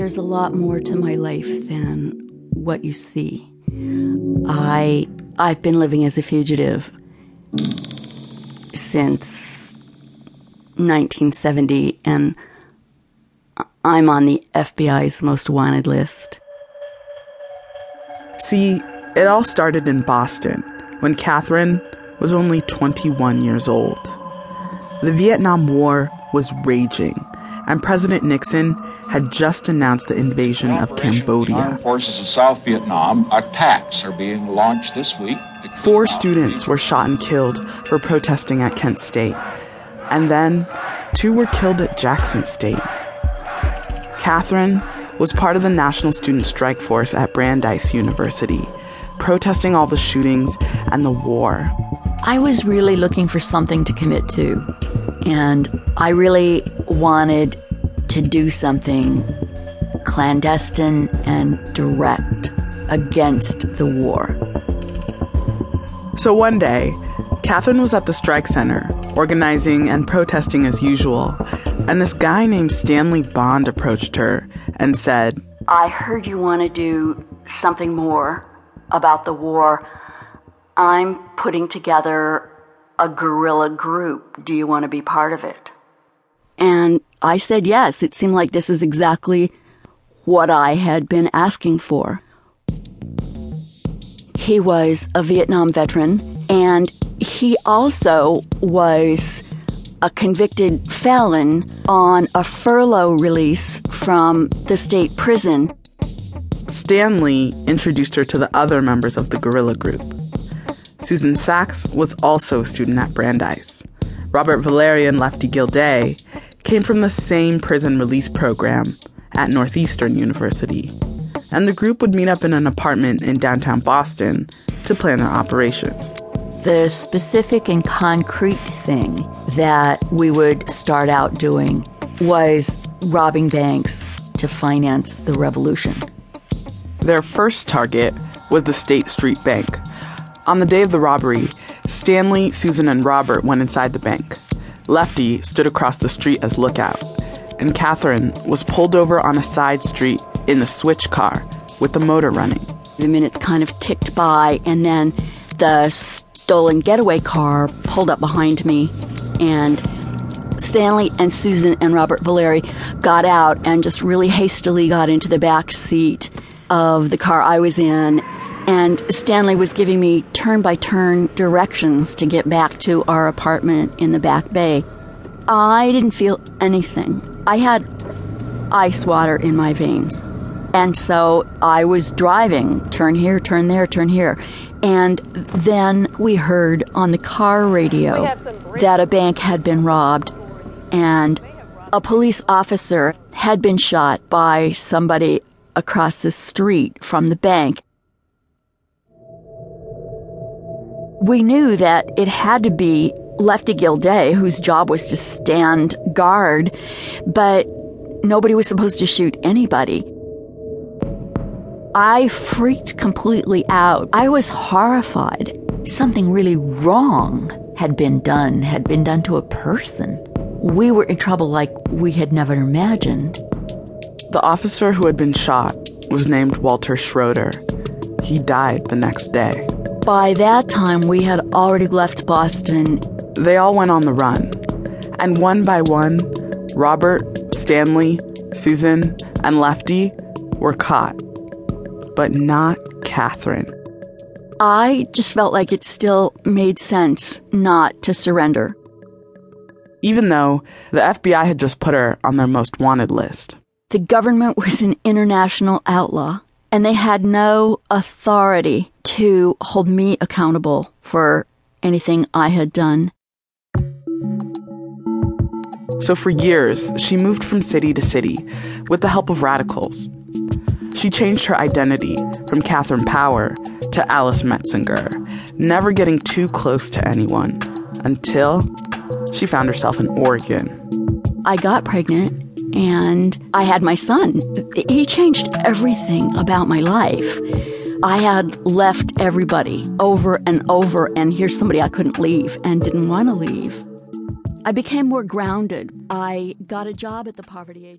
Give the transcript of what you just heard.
there's a lot more to my life than what you see. I I've been living as a fugitive since 1970 and I'm on the FBI's most wanted list. See, it all started in Boston when Katherine was only 21 years old. The Vietnam War was raging, and President Nixon had just announced the invasion of Cambodia. Armed forces of South Vietnam attacks are being launched this week. Four students were shot and killed for protesting at Kent State, and then two were killed at Jackson State. Katherine was part of the National Student Strike Force at Brandeis University, protesting all the shootings and the war. I was really looking for something to commit to, and I really wanted to do something clandestine and direct against the war. So one day, Katherine was at the strike center, organizing and protesting as usual, and this guy named Stanley Bond approached her and said, I heard you want to do something more about the war. I'm putting together a guerrilla group. Do you want to be part of it? And I said yes. It seemed like this is exactly what I had been asking for. He was a Vietnam veteran, and he also was a convicted felon on a furlough release from the state prison. Stanley introduced her to the other members of the guerrilla group. Susan Saxe was also a student at Brandeis. Robert Valeri and Lefty Gilday came from the same prison release program at Northeastern University. And the group would meet up in an apartment in downtown Boston to plan their operations. The specific and concrete thing that we would start out doing was robbing banks to finance the revolution. Their first target was the State Street Bank. On the day of the robbery, Stanley, Susan, and Robert went inside the bank. Lefty stood across the street as lookout, and Katherine was pulled over on a side street in the switch car with the motor running. The minutes kind of ticked by, and then the stolen getaway car pulled up behind me, and Stanley and Susan and Robert Valeri got out and just really hastily got into the back seat of the car I was in. And Stanley was giving me turn by turn directions to get back to our apartment in the back bay. I didn't feel anything. I had ice water in my veins. And so I was driving, turn here, turn there, turn here. And then we heard on the car radio that a bank had been robbed and a police officer had been shot by somebody across the street from the bank. We knew that it had to be Lefty Gilday, whose job was to stand guard, but nobody was supposed to shoot anybody. I freaked completely out. I was horrified. Something really wrong had been done, had been done to a person. We were in trouble like we had never imagined. The officer who had been shot was named Walter Schroeder. He died the next day. By that time, we had already left Boston. They all went on the run. And one by one, Robert, Stanley, Susan, and Lefty were caught. But not Katherine. I just felt like it still made sense not to surrender. Even though the FBI had just put her on their most wanted list. The government was an international outlaw, and they had no authority to hold me accountable for anything I had done. So for years, she moved from city to city with the help of radicals. She changed her identity from Katherine Power to Alice Metzinger, never getting too close to anyone until she found herself in Oregon. I got pregnant and I had my son. He changed everything about my life. I had left everybody over and over, and here's somebody I couldn't leave and didn't want to leave. I became more grounded. I got a job at the Poverty Agency.